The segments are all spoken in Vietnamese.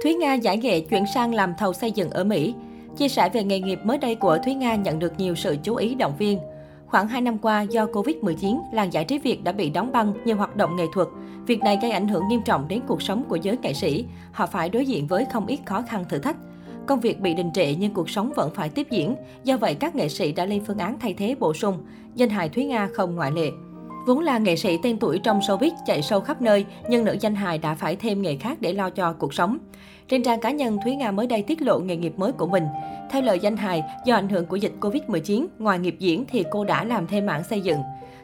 Thúy Nga giải nghệ chuyển sang làm thầu xây dựng ở Mỹ. Chia sẻ về nghề nghiệp mới đây của Thúy Nga nhận được nhiều sự chú ý động viên. Khoảng 2 năm qua, do Covid-19, làng giải trí Việt đã bị đóng băng nhiều hoạt động nghệ thuật. Việc này gây ảnh hưởng nghiêm trọng đến cuộc sống của giới nghệ sĩ. Họ phải đối diện với không ít khó khăn thử thách. Công việc bị đình trệ nhưng cuộc sống vẫn phải tiếp diễn. Do vậy, các nghệ sĩ đã lên phương án thay thế bổ sung. Danh hài Thúy Nga không ngoại lệ. Vốn là nghệ sĩ tên tuổi trong showbiz chạy sâu khắp nơi, nhưng nữ danh hài đã phải thêm nghề khác để lo cho cuộc sống. Trên trang cá nhân, Thúy Nga mới đây tiết lộ nghề nghiệp mới của mình. Theo lời danh hài, do ảnh hưởng của dịch Covid-19, ngoài nghiệp diễn thì cô đã làm thêm mảng xây dựng.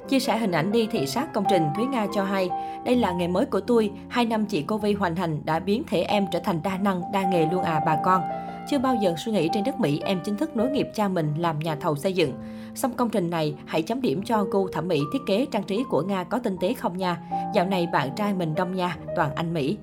Chia sẻ hình ảnh đi thị sát công trình, Thúy Nga cho hay, đây là nghề mới của tôi, hai năm chị cô Vi hoàn thành đã biến thể em trở thành đa năng, đa nghề luôn à bà con. Chưa bao giờ suy nghĩ trên đất Mỹ em chính thức nối nghiệp cha mình làm nhà thầu xây dựng. Xong công trình này, hãy chấm điểm cho gu thẩm mỹ thiết kế trang trí của Nga có tinh tế không nha. Dạo này bạn trai mình đông nha, toàn anh Mỹ.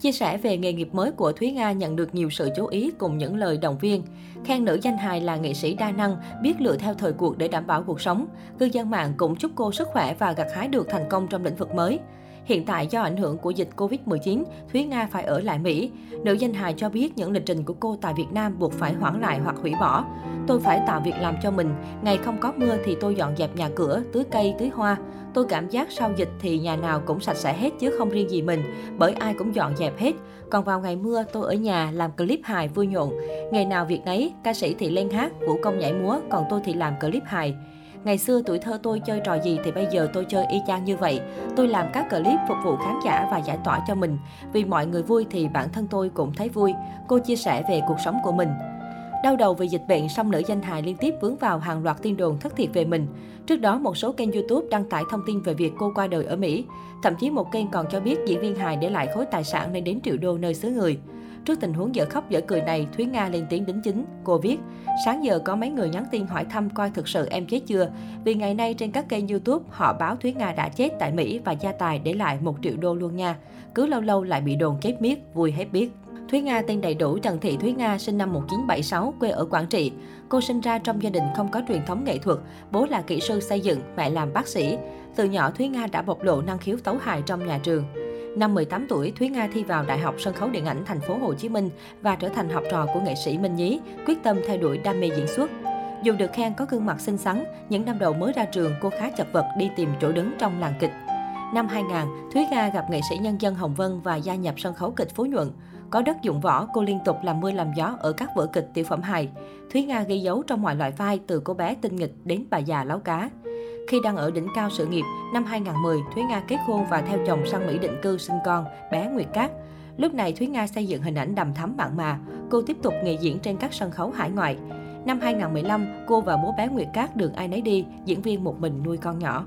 Chia sẻ về nghề nghiệp mới của Thúy Nga nhận được nhiều sự chú ý cùng những lời động viên. Khen nữ danh hài là nghệ sĩ đa năng, biết lựa theo thời cuộc để đảm bảo cuộc sống. Cư dân mạng cũng chúc cô sức khỏe và gặt hái được thành công trong lĩnh vực mới. Hiện tại do ảnh hưởng của dịch Covid-19, Thúy Nga phải ở lại Mỹ. Nữ danh hài cho biết những lịch trình của cô tại Việt Nam buộc phải hoãn lại hoặc hủy bỏ. Tôi phải tạo việc làm cho mình. Ngày không có mưa thì tôi dọn dẹp nhà cửa, tưới cây, tưới hoa. Tôi cảm giác sau dịch thì nhà nào cũng sạch sẽ hết chứ không riêng gì mình, bởi ai cũng dọn dẹp hết. Còn vào ngày mưa, tôi ở nhà làm clip hài vui nhộn. Ngày nào việc nấy, ca sĩ thì lên hát, vũ công nhảy múa, còn tôi thì làm clip hài. Ngày xưa tuổi thơ tôi chơi trò gì thì bây giờ tôi chơi y chang như vậy. Tôi làm các clip phục vụ khán giả và giải tỏa cho mình. Vì mọi người vui thì bản thân tôi cũng thấy vui. Cô chia sẻ về cuộc sống của mình. Đau đầu vì dịch bệnh, song nữ danh hài liên tiếp vướng vào hàng loạt tin đồn thất thiệt về mình. Trước đó, một số kênh YouTube đăng tải thông tin về việc cô qua đời ở Mỹ. Thậm chí một kênh còn cho biết diễn viên hài để lại khối tài sản lên đến triệu đô nơi xứ người. Trước tình huống dở khóc dở cười này, Thúy Nga lên tiếng đính chính. Cô viết, sáng giờ có mấy người nhắn tin hỏi thăm coi thực sự em chết chưa. Vì ngày nay trên các kênh YouTube, họ báo Thúy Nga đã chết tại Mỹ và gia tài để lại một triệu đô luôn nha. Cứ lâu lâu lại bị đồn chết miết, vui hết biết. Thúy Nga tên đầy đủ Trần Thị Thúy Nga sinh năm 1976, quê ở Quảng Trị. Cô sinh ra trong gia đình không có truyền thống nghệ thuật, bố là kỹ sư xây dựng, mẹ làm bác sĩ. Từ nhỏ Thúy Nga đã bộc lộ năng khiếu tấu hài trong nhà trường. Năm 18 tuổi, Thúy Nga thi vào Đại học Sân khấu Điện ảnh Thành phố Hồ Chí Minh và trở thành học trò của nghệ sĩ Minh Nhí, quyết tâm theo đuổi đam mê diễn xuất. Dù được khen có gương mặt xinh xắn, những năm đầu mới ra trường cô khá chật vật đi tìm chỗ đứng trong làng kịch. Năm 2000, Thúy Nga gặp nghệ sĩ nhân dân Hồng Vân và gia nhập sân khấu kịch Phú Nhuận. Có đất dụng võ, cô liên tục làm mưa làm gió ở các vở kịch tiểu phẩm hài. Thúy Nga ghi dấu trong mọi loại vai từ cô bé tinh nghịch đến bà già láo cá. Khi đang ở đỉnh cao sự nghiệp, năm 2010, Thúy Nga kết hôn và theo chồng sang Mỹ định cư sinh con, bé Nguyệt Cát. Lúc này Thúy Nga xây dựng hình ảnh đầm thắm mặn mà, cô tiếp tục nghề diễn trên các sân khấu hải ngoại. Năm 2015, cô và bố bé Nguyệt Cát đường ai nấy đi, diễn viên một mình nuôi con nhỏ.